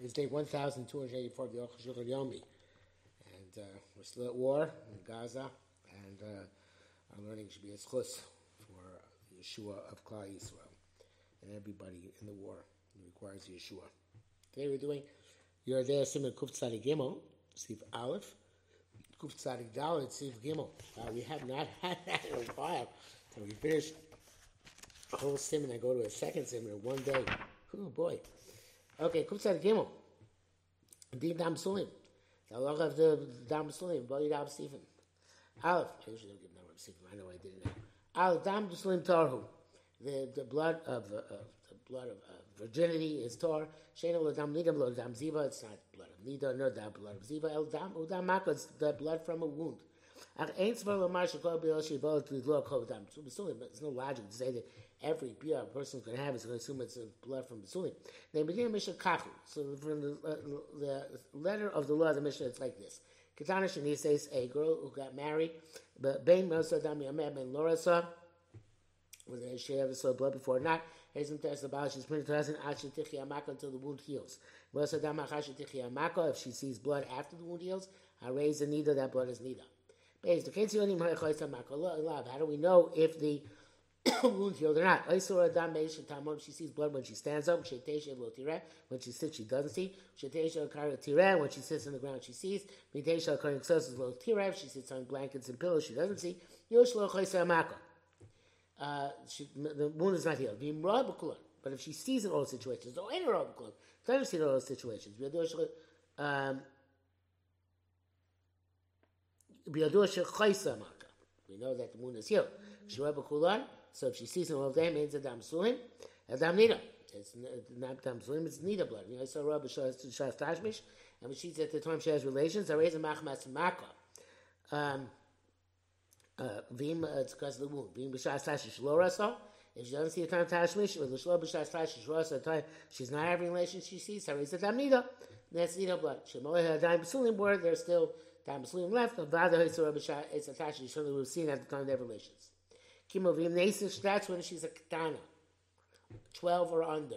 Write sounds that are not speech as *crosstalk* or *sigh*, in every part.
It's day 1284 of the Shulchan Yomi. And uh, we're still at war in Gaza, and uh, our learning should be a schus for Yeshua of Klal Yisrael and everybody in the war requires Yeshua. Today we're doing there, Simon Kuf Tzadik Gimel, Steve Aleph, Kuf Tzadik Dalet, Steve Gimel. Uh, we have not *laughs* had that in a while. So we finished a whole sim and go to a second sim in one day. Oh boy. Okay, Kuf Tzadik Gimel. Din Dam Sulim. The halacha of the Dam Sulim, Bali Dam Stephen. Aleph. I usually don't give number of Stephen. I know I didn't know. Al Dam Sulim Tarhu. The, the blood of, uh, of the blood of uh, virginity is tor. Shena lo dam nida lo dam ziva. It's not blood of nida nor the blood of ziva. El dam udam maka. It's the blood from a wound. Ach ein tzvar lo mar shekol b'yol shibol to lo kol dam. There's no logic to say that every pure a person's going to have is going to assume it's blood from Basulim. They begin Mishnah Kachu. So from the, uh, the letter of the law of the Mishnah, it's like this. Katana says a girl who got married, but Ben Mosa Dami Ahmed Ben Lorasa, whether she ever saw blood before or not, hasn't test about she's printed to us Ashi Tichi Amaka until the wound heals. Mosa Dama Chashi Tichi Amaka, if she sees blood after the wound heals, I raise the Nida, that blood is Nida. How do we know if the wound healed or not. She sees blood when she stands up. When she sits, she doesn't see. When she sits on the ground, she sees. She sits on blankets and pillows, she doesn't see. Uh, she, the wound is not healed. But if she sees in all situations, or any of doesn't see in all situations. Um, we know that the moon is healed. So if she sees him all day, it means a dam sulim, a dam nida. It's not dam sulim, it's nida blood. You know, I saw Rabbi Shas Tashmish, and when she's at the time she has relations, I raise a machmas maka. Um, uh, Vim, uh, it's because of the wound. Vim b'shas tashish lo rasa. If she doesn't see a time tashmish, or the shlo b'shas tashish rasa, time she's not having relations, she sees, I raise a dam nida. That's nida blood. Shemoy had dam sulim word, there's still dam sulim left. Vada it's a tashish, we've seen at the time they have relations. Kimovim Nesish, that's when she's a katana, 12 or under.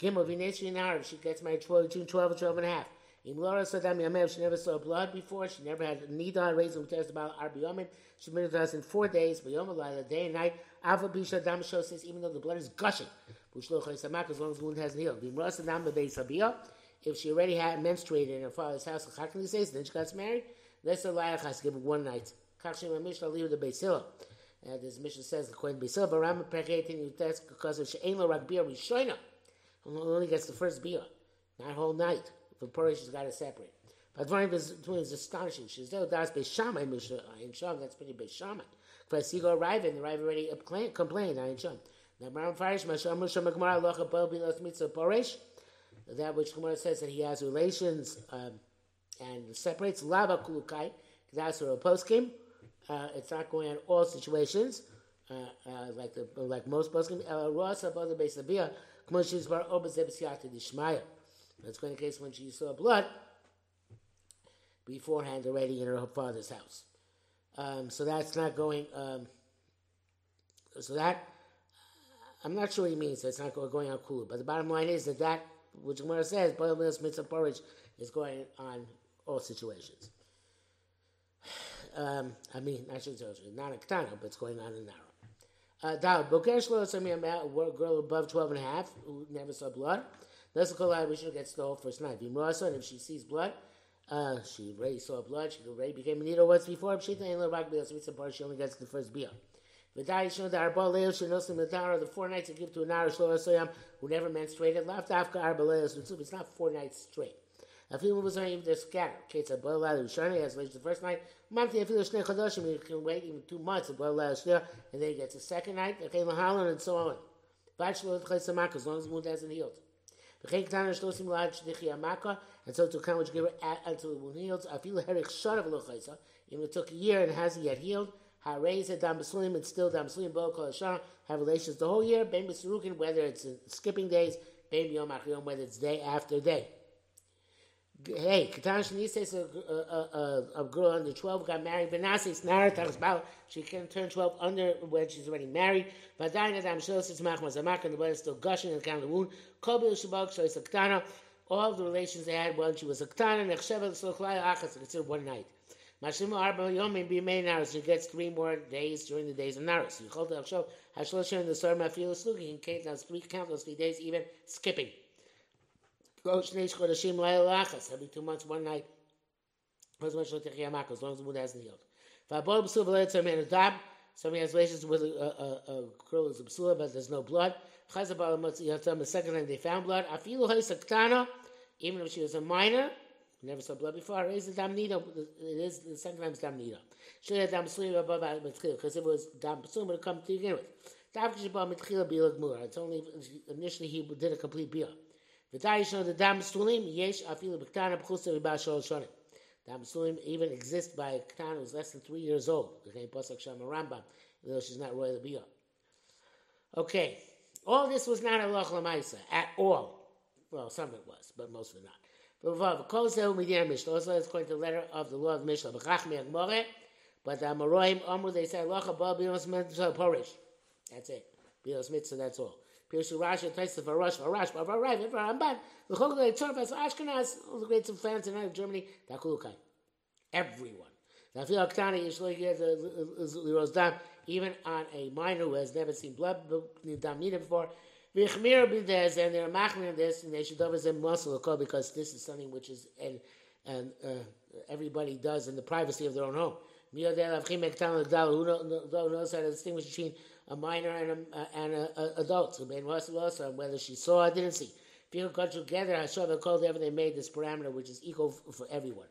Kimovim Nesish in Arab, she gets married 12, between 12 and 12 and a half. In Laura Sadam Yamev, she never saw blood before, she never had Nida, raised who test about Arbi Yomin. She married us in four days, but Yom Allah, day and night. Alpha Bisha Dam says, even though the blood is gushing, Bushloch Samak, as long as the wound hasn't healed. Bim Rasa Dam Sabia, if she already had menstruated in her father's house, Chakli says, then she got married, that's a liar has given one night. Kachim Mishnah leave the Beis Hillel. And this mission says, according to Beis Hillel, Baram Pechetin Yutes, because of She'en Lo Bia Rishoina, only gets the first beer, not whole night. For Purish, she's got to separate. But one of his twins is astonishing. She's there, that's Beishamai Mishnah, Ayin Sham, that's pretty Beishamai. For a go arrive, and the arrive already complained, Ayin Sham. Now, Baram Farish, Masham Musham Gemara, Locha Bel Bilas Mitzvah Purish, that which Gemara says that he has relations um, and separates Lava Kulukai, that's where a post came. Uh, it's not going on all situations, uh, uh, like the like most poskim. Dishmaya. That's going to case when she saw blood beforehand already in her father's house. Um, so that's not going. Um, so that I'm not sure what he means. It's not going on kulu. But the bottom line is that that which Gemara says boil meals mitzvah porridge is going on all situations um, I mean, I should say not a katana, but it's going on in narrow. Uh, Dal Bokesh lo a girl above 12 and a half who never saw blood. That's the lie we should get whole first night. Vimrasa, and if she sees blood, uh, she already saw blood, she already became a needle once before. She ain't little rock bill, so it's a part she only gets the first beer. V'dai shno the arba leil shenosim the the four nights to give to a nara shlo who never menstruated. Left after arba leil it's not four nights straight. Afilu was even they're scattered. Okay, so boil out Rishani as late the first night. Monthly afilu shnei chadashim you can wait even two months to boil out Shnia, and then it gets a second night. Okay, lahalan and so on. Bachelor of chaysamak as long as the wound hasn't healed. V'chein ketana shlosim lad shdichi amaka, and so to come which give her until the wound heals. Afilu herich sharav lo chaysa, even it took a year and hasn't yet healed. Harayz at dam b'slim, it's still dam b'slim, bo kol have relations the whole year. Ben b'sirukin, whether it's skipping days, ben b'yom achiyom, whether it's day after day hey, Katan Shani says a, a, a, a, girl under 12 got married, but now says Nara about she can turn 12 under when she's already married. But Dina Dam Shil says Machmas Amak, and the blood is still gushing and the count of the wound. Kobil Shabak, so it's a Katana. all the relations they had when she was a Ktana, Nechsheva, Sochlai, Achas, considered one night. Mashimu Arba Yomim B'Yemei Naros, she gets three more days during the days of hold the show, Hashlosh in the Sor Mafil Slugi, in case those three count those three days, even skipping. Go Shneish Chodashim Lail Achas, every two months, one night. As long as the moon hasn't healed. V'abol B'sul V'lei Tzar Man Adab, somebody has relations with a, a, a, a girl who's a B'sula, but there's no blood. The second time they found blood. Even if she was a minor, never saw blood before. Is the damnida. It is the second time it's damnida. Should have dam suim above mitchil because it was dam suim would come to begin with. It's only initially he did a complete bia. V'day shno the dam sulim yesh afilu b'ktana b'chusa v'ba shol. Dam sulim even exists by a ktan who's less than three years old. Name pasuk shama Rambam, though she's not royal bia. Okay, all this was not a loch lamaisa at all. Well, some of it was, but most of it not. But Kol Zeu Midian Mishnah. Also, it's according to the letter of the law of Mishnah. B'chach Me'agmore. But the Amoraim, Amru, they say, Locha Ba Binos Mitzvah Porish. That's it. Binos Mitzvah, that's all. Pirushu Rashi, Taisa Gdei Tzorfas, Ashkenaz, all the greats of France and Germany. Everyone. Even on a minor who has never seen blood, before, and they're machmir this, and they should muscle because this is something which is, and, and uh, everybody does in the privacy of their own home. Who knows how to distinguish between a minor and a, and a, a adult? Whether she saw or didn't see. People got together, Hashem called ever they made this parameter, which is equal for everyone.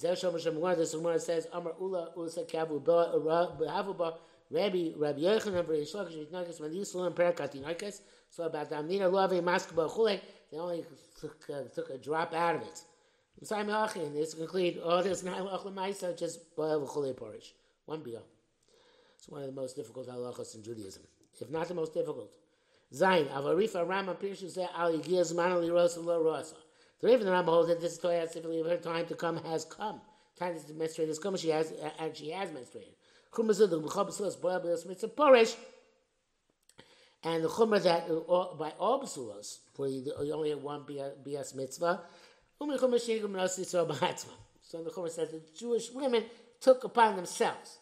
This Gemara says, Amar Ula Usa Kavu Rabbi Rabbi Yochanan for Reish Lakish Mitnakas when these learn Perakatinaikas. So about the Amnina Love Maskaba Chule, they only took, uh, took a drop out of it. Simon Achin is conclude all this not Achlamaisa just boil Chule porridge. One bill. It's one of the most difficult halachas in Judaism, if not the most difficult. Zain Avarifa Rama Pirshu Zeh Ali Giaz Manali Rosa Lo Rosa. The Raven Rama holds that this Torah has her time to come has come. Time to menstruate has come. She has and she has menstruated. And the Chumrah that uh, by all B'sulas, where you, only have one B'as Mitzvah, so the Chumrah says the Jewish women took upon themselves.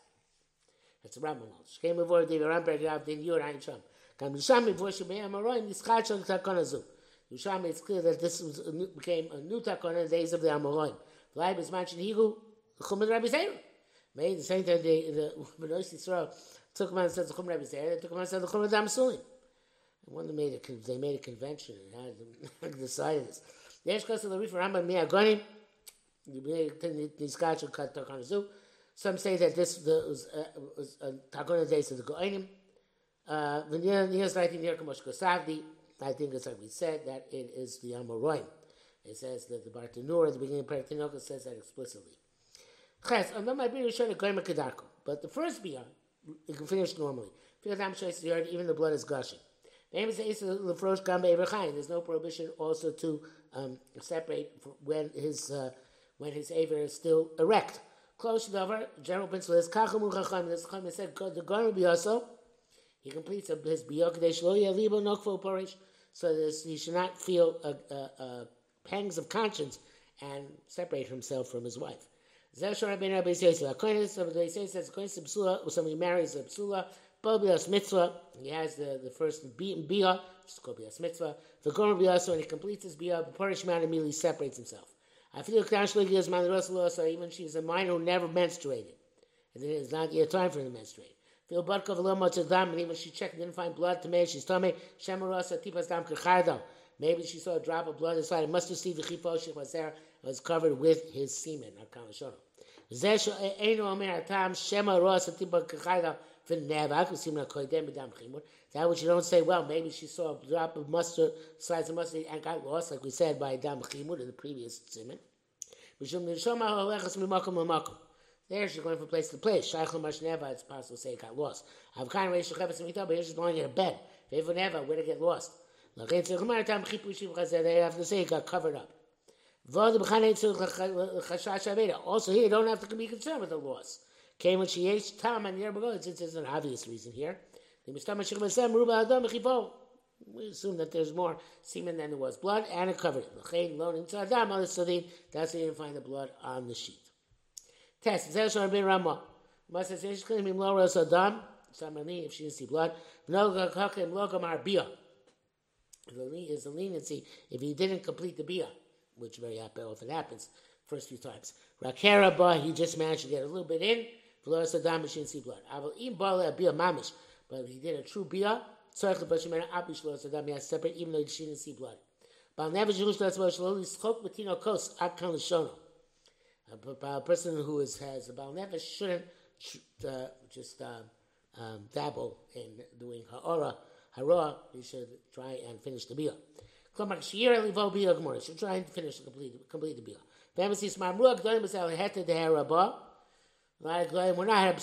That's a Rambam. Shkem before the Rambam Rav Din Yor Ein Sham. Kam Yisham before Shemei Amoraim Yischad Shal Takon Azu. Yisham it's clear that this was, became a new Takon in the days of the Amoraim. Vlaib is mentioned Higu, the Chumrah Rabbi Zayr. Made the same time they the Benoist Yisrael took him and said the Chum Rebbe there. They took him and said the Chum Dam Sulim. And when they made a they made a convention and had them *laughs* decided this. Yesh Kasa the Rif Rambam Mi Agonim. Nizkach cut Takana Zu. Some say that this was, uh, was a Takana days of the Goinim. Uh, the nearest writing here, Kamosh Kosavdi, I think it's like we said, that it is the Amoroim. It says that the Bartanur at the beginning of Paratinoka says that explicitly. Ches, and then my beer have kedarko. But the first beer, you can finish normally. Even the blood is gushing. There's no prohibition also to um, separate when his uh, when his aver is still erect. Close to the general principle is kachamu chacham. This said the be also. He completes his biyok lo yalibo nokfo porish, so he should not feel uh, uh, uh, pangs of conscience and separate himself from his wife. Zeshar Rabbeinu Rabbi Yisrael. Akonis of the Yisrael says Akonis Psula, or somebody marries a Psula, Bobias Mitzvah, he has the, the first Bia, which is called Bias Mitzvah. The Bias, when he completes his Bia, the Parish man immediately separates himself. Feel Kashlig is even a minor who never menstruated. And it is not yet time for him to menstruate. Feel Barkov a little much of dam, and even she checked, didn't find blood to me, she's tummy, Shemarasa Tipas Dam Kachardam. Maybe she saw a drop of blood inside. It must have seen the chifo she was there. It was covered with his semen. That which you don't say, well, maybe she saw a drop of mustard, slice of mustard, and got lost, like we said by Dam Chimur in the previous simon. There she's going from place to place. Shaykhul Mashneva, it's possible to say it got lost. I've kind of raised Shekhev Samita, but here she's going in a bed. If never, where to get lost? They have to say it got covered up. Also here, you don't have to be concerned with the loss. Came when she tam and since there's an obvious reason here. We assume that there's more semen than there was blood, and it covered it. That's why you find the blood on the sheet. Test. Must if she didn't see blood. Bia. Is the leniency if he didn't complete the bia, which very often happens first few times. Rakera he just managed to get a little bit in. V'lo sadam, she didn't see blood. But if he did a true bia, tzarech apish lo sadam, he has separate even though she didn't see blood. Shlo kos kan. A person who is, has a bal nefesh shouldn't uh, just uh, um, dabble in doing ha'ora, hara, he should try and finish the livo bia gemara. Should try and finish complete complete the b'sel heta deheraba. We're not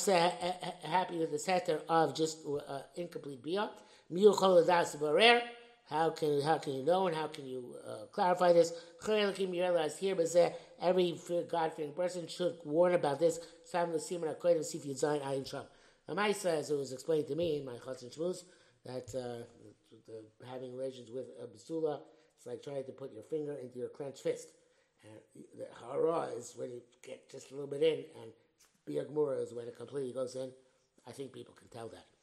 happy with this heter of just uh, incomplete bia. How can how can you know and how can you uh, clarify this? Here, but every God-fearing person should warn about this. Sam the Simon see design Ayin Sham. Amaisa, as it was explained to me in my Chutz and Shmuz, that uh, the, having relations with a basula, it's like trying to put your finger into your clenched fist. And the hara is when you get just a little bit in, and biagmura is when it completely goes in. I think people can tell that.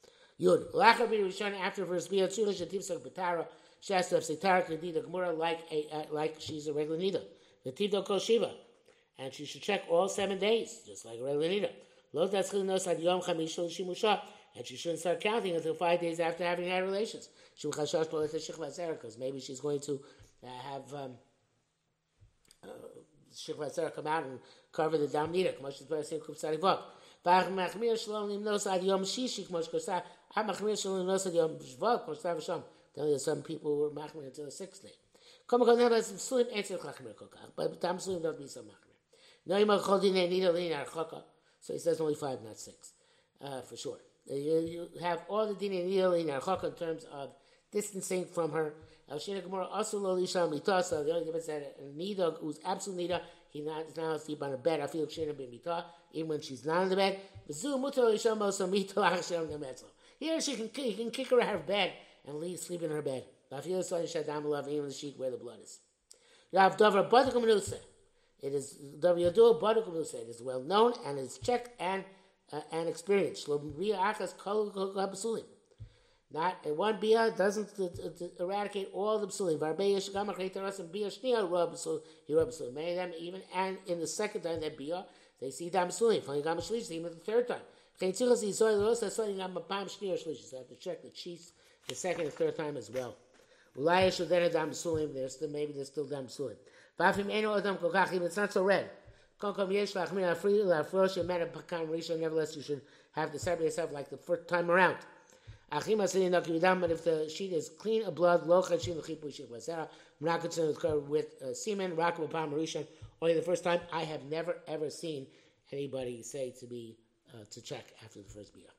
Yud. Lacher be Rishon after verse bia tzula shetivsak betara shasta of setara kadida gemura like a uh, like she's a regular nida. The tivdo kol shiva, and she should check all seven days, just like a regular nida. Lo tatzchil nos ad yom chamishol shimusha, and she shouldn't start counting until five days after having had relations. Because maybe she's going to uh, have um, uh, come out and cover the dam nida. K'mo she's saying kup. V'ach machmir shalom limnos ad yom shishi, ha machmir shalom limnos ad yom k'mo shekosa v'shom. Then there's some people were machmir until the sixth day. Come on, never some slim answer chachmir kokach, but tam slim don't be so machmir. No, you might hold in a nida lin ar chokah. So he says only five, not six, uh, for sure. Uh, you, you have all the din and in Archaka in terms of distancing from her. The only difference that a nida who's absolute nida, he not is not asleep on a bed. I feel shouldn't be mita, even when she's not in the bed. Here she can he can kick her out of bed and leave sleep in her bed. The where the blood is. It is it is well known and is checked and uh, and experienced. Not one bia doesn't eradicate all the psulim. Many of them even and in the second time that bia they see dam psulim. Finally, the third time. They have to check the cheeks the second and third time as well. There's still maybe there's still dam kokach, it's not so red. Nevertheless, you should have to separate yourself like the first time around. But if the sheet is clean of blood. I'm not concerned with uh, semen. Only the first time. I have never ever seen anybody say to be uh, to check after the first bia.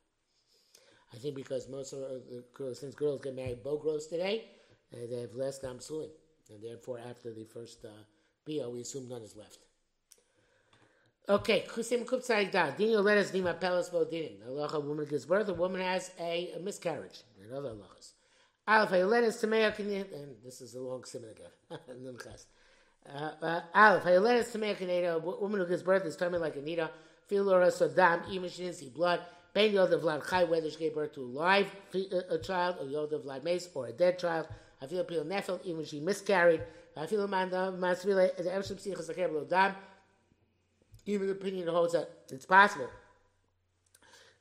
I think because most of the girls, since girls get married both girls today, uh, they have less dam sulim and therefore after the first uh, bia, we assume none is left. Okay, kusim kupsai da. Dino let us nima pelas bo dinim. A woman gives birth, a woman has a, a miscarriage, and other halachas. Aleph, let us tamea and this is a long simon again. *laughs* Uh, uh, Aleph, let us tamea a woman who gives birth is coming like a. Feel or sadam, even she didn't see blood. Ben yodav vlad chai, whether she gave birth to a live a, child, or yodav vlad mace, or a dead child. I feel pil nefel, even she miscarried. I feel man masvile the emshim sichas akebel dam. Even the opinion holds that it's possible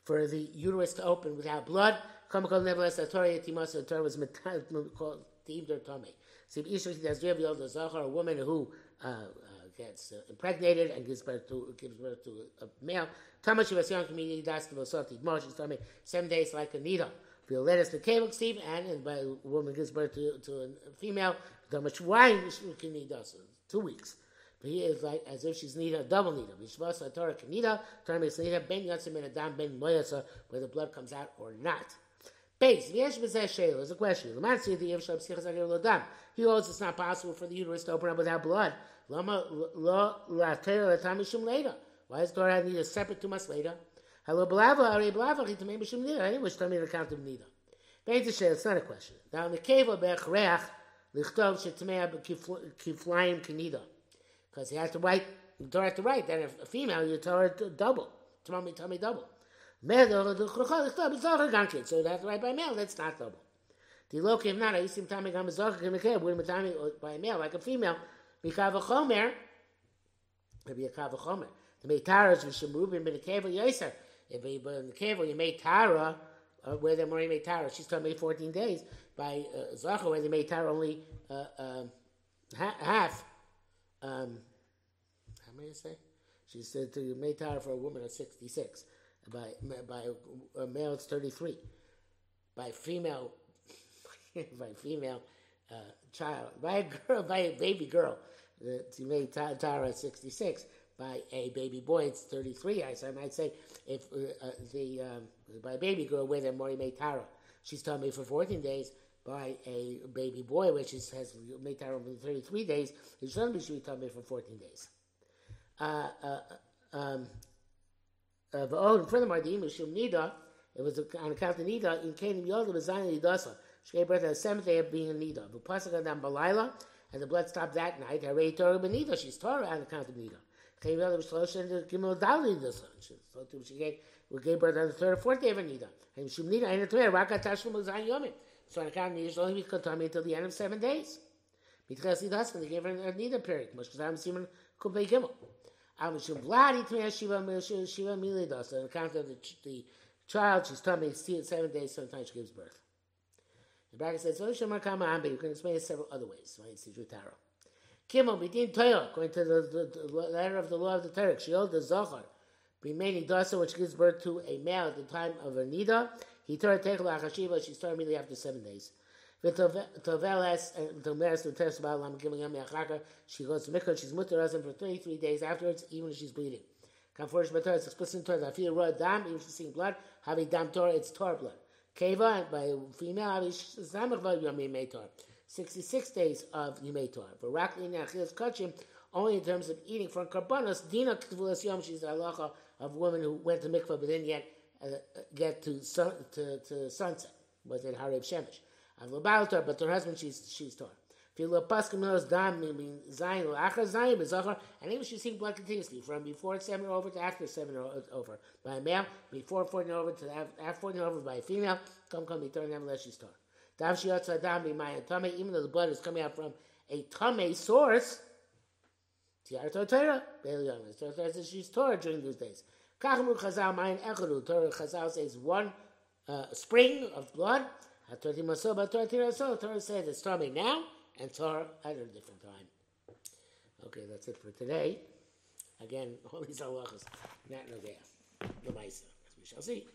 for the uterus to open without blood. Kamakol nevertheless, the Torah Timos, the Torah was called Tivder Tome. So if Isha does the Zachar, a woman who uh, uh, gets uh, impregnated and gives birth to gives birth to a male. Tamash Vasyan community das Vosati. Moshe is me seven days like a needle. Feel let us the cable Steve, and, and by a woman gives birth to, to a female, much wine can need two weeks. But he is like as if she's nida, double nida. Vishvasa Torah kanida, Torah makes nida ben yatzim in a dam ben moyasa, where the blood comes out or not. Base, v'yesh b'zeh shayla is a question. L'matzi the yevshab sichas agir l'dam. He holds it's not possible for the uterus to open up without blood. Why does Torah need a separate months later? Hello, blava, are blava, chitamei mishum nida. Anyway, tell me the count of nida. Bein Tishay, it's not a question. Now, in the cave of Bechreach, Lichtov Shetamea Kiflayim Kanida. Because he had to write, the Torah had to write, that a female, you tell her double. Tummy, tummy, double. So it has to write by mail, that's not double. The lokim not, I zoch in the cave, when time by mail, like a female, Mikav Chomer, maybe a Kav Chomer. The Meitaras, the cave of Yoser. If in the cave, you made Tara, uh, where they already made Tara, she's told me 14 days. By uh, Zachar, where they made Tara only uh, uh, half. Um, how many say? She said to make Tara for a woman of 66. By, by a male, it's 33. By female, *laughs* by a female uh, child, *laughs* by a girl, by a baby girl, she made Tara at 66 by a baby boy, it's 33. I, might say if uh, uh, the um, by a baby girl with a Mori Tara, she's telling me for 14 days. By a baby boy, which is, has made Tara for 33 days, it's going to be should me for 14 days. Uh, uh, um, uh, furthermore, the Imishum Nida, it was on account of Nida, in Canaan Yoda was Zion She gave birth on the seventh day of being a Nida. The Pasuk on Balayla, and the blood stopped that night. Hare Torah Benida, she's Torah on account of Nida. Came out of Shlosh and Gimel Dali this So she gave birth on the third or fourth day of Nida. And Shum Nida and Torah Raka Tashlim was on Yomim. So on account of Nida, she only be until the end of seven days. Mitchas Nidas, they gave her a Nida period. Much Kazam Simon Kubei Gimel. Am Shum Vladi Tmei Shiva Shiva Milidas. On account of the, the child, she's tummy seven days, sometimes she gives birth. The bracket says. You can explain it several other ways. Right? It's the Taro. Kimmel Bidin Torah, according to the, the, the, letter of the law of the Torah, Sheol the Zohar, remaining Dasa, which gives birth to a male at the time of her nida. He Torah Techel Achashiva. She started immediately after seven days. Tovel has Tomeres to test about Lam giving him Yachaka. She goes to Mikra. She's mutter for 33 days afterwards, even if she's bleeding. Kamforish Torah is explicit in Torah. Feel raw dam, even if she's seeing blood. Having dam Torah, it's Torah blood. Keva by female Meitor. 66 days of Yimei Torah. For Rakli Ne'achilas Kachim, only in terms of eating from Karbanos, Dina Kvulas Yom, she's the halacha of women who went to mikvah but didn't yet uh, get to, sun, to, to sunset, was it Harib Shemesh. But her husband, she's, she's Torah. Filo Paskim knows Dam, Zayin, Achar Zayin, Bezachar, and even she's seeing blood continuously, from before seven over to after seven over. By a male, before 14 over to after 14 over by a female, come, come, turned, nevertheless she's Torah. Even though the blood is coming out from a tame source, she's Torah during those days. Chazal says one uh, spring of blood. Torah says it's Tomei now and Torah at a different time. Okay, that's it for today. Again, *laughs* all these halachas, not no the Maisa, as we shall see.